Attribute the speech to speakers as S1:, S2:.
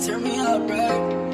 S1: turn me up, right?